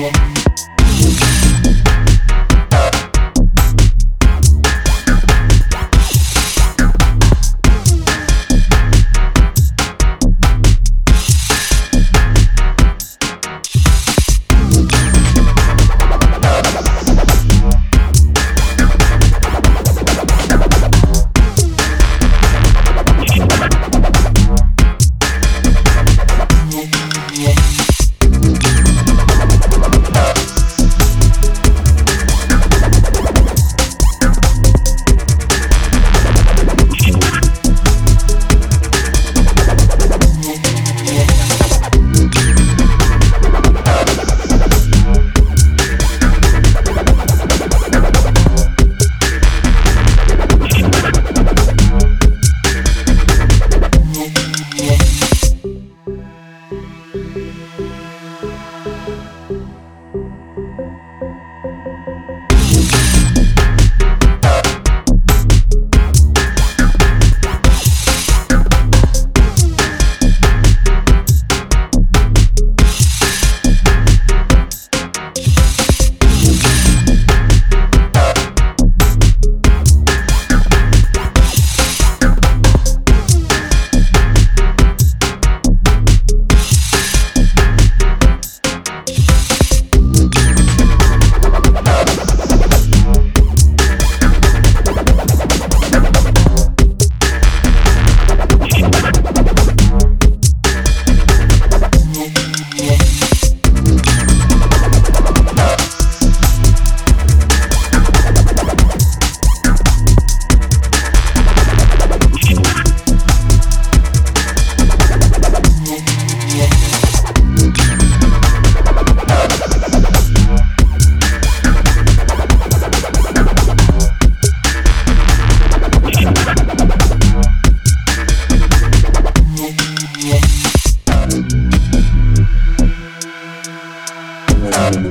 Thank. Thank